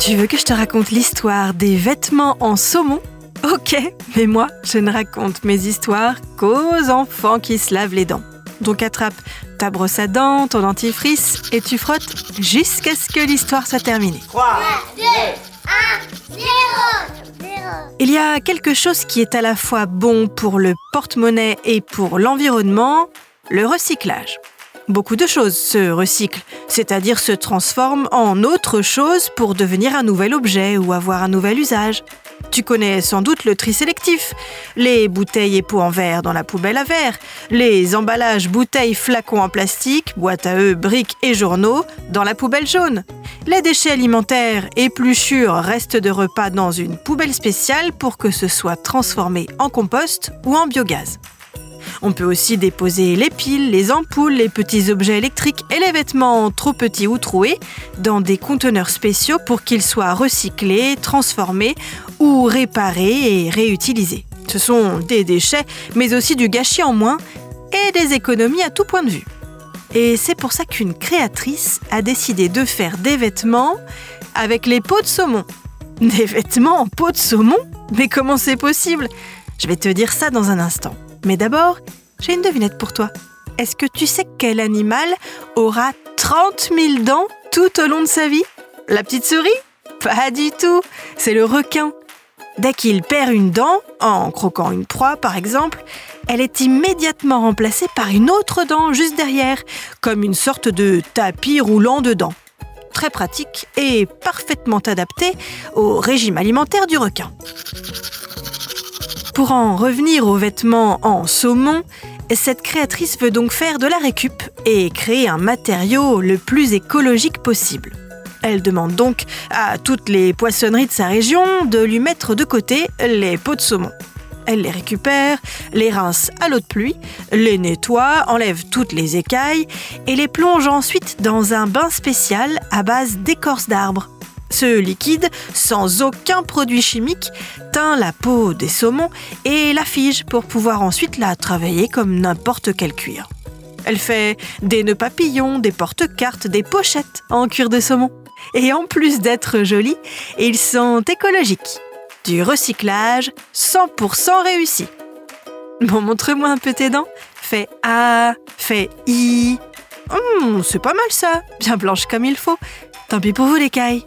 Tu veux que je te raconte l'histoire des vêtements en saumon? Ok, mais moi, je ne raconte mes histoires qu'aux enfants qui se lavent les dents. Donc attrape ta brosse à dents, ton dentifrice et tu frottes jusqu'à ce que l'histoire soit terminée. 3, 2, 1, 0 Il y a quelque chose qui est à la fois bon pour le porte-monnaie et pour l'environnement, le recyclage. Beaucoup de choses se recyclent, c'est-à-dire se transforment en autre chose pour devenir un nouvel objet ou avoir un nouvel usage. Tu connais sans doute le tri sélectif. Les bouteilles et pots en verre dans la poubelle à verre, les emballages bouteilles flacons en plastique, boîtes à œufs, briques et journaux dans la poubelle jaune. Les déchets alimentaires, épluchures, restes de repas dans une poubelle spéciale pour que ce soit transformé en compost ou en biogaz. On peut aussi déposer les piles, les ampoules, les petits objets électriques et les vêtements trop petits ou troués dans des conteneurs spéciaux pour qu'ils soient recyclés, transformés ou réparés et réutilisés. Ce sont des déchets, mais aussi du gâchis en moins et des économies à tout point de vue. Et c'est pour ça qu'une créatrice a décidé de faire des vêtements avec les peaux de saumon. Des vêtements en peau de saumon? Mais comment c'est possible? Je vais te dire ça dans un instant. Mais d'abord, j'ai une devinette pour toi. Est-ce que tu sais quel animal aura 30 000 dents tout au long de sa vie? La petite souris? Pas du tout, c'est le requin. Dès qu'il perd une dent, en croquant une proie par exemple, elle est immédiatement remplacée par une autre dent juste derrière, comme une sorte de tapis roulant de dents. Très pratique et parfaitement adapté au régime alimentaire du requin. Pour en revenir aux vêtements en saumon, cette créatrice veut donc faire de la récup et créer un matériau le plus écologique possible. Elle demande donc à toutes les poissonneries de sa région de lui mettre de côté les pots de saumon. Elle les récupère, les rince à l'eau de pluie, les nettoie, enlève toutes les écailles et les plonge ensuite dans un bain spécial à base d'écorce d'arbre. Ce liquide, sans aucun produit chimique, teint la peau des saumons et la fige pour pouvoir ensuite la travailler comme n'importe quel cuir. Elle fait des nœuds papillons, des porte-cartes, des pochettes en cuir de saumon. Et en plus d'être jolis, ils sont écologiques. Du recyclage 100% réussi. Bon, montre-moi un peu tes dents. Fais A, fais I. Hum, c'est pas mal ça, bien blanche comme il faut. Tant pis pour vous les cailles.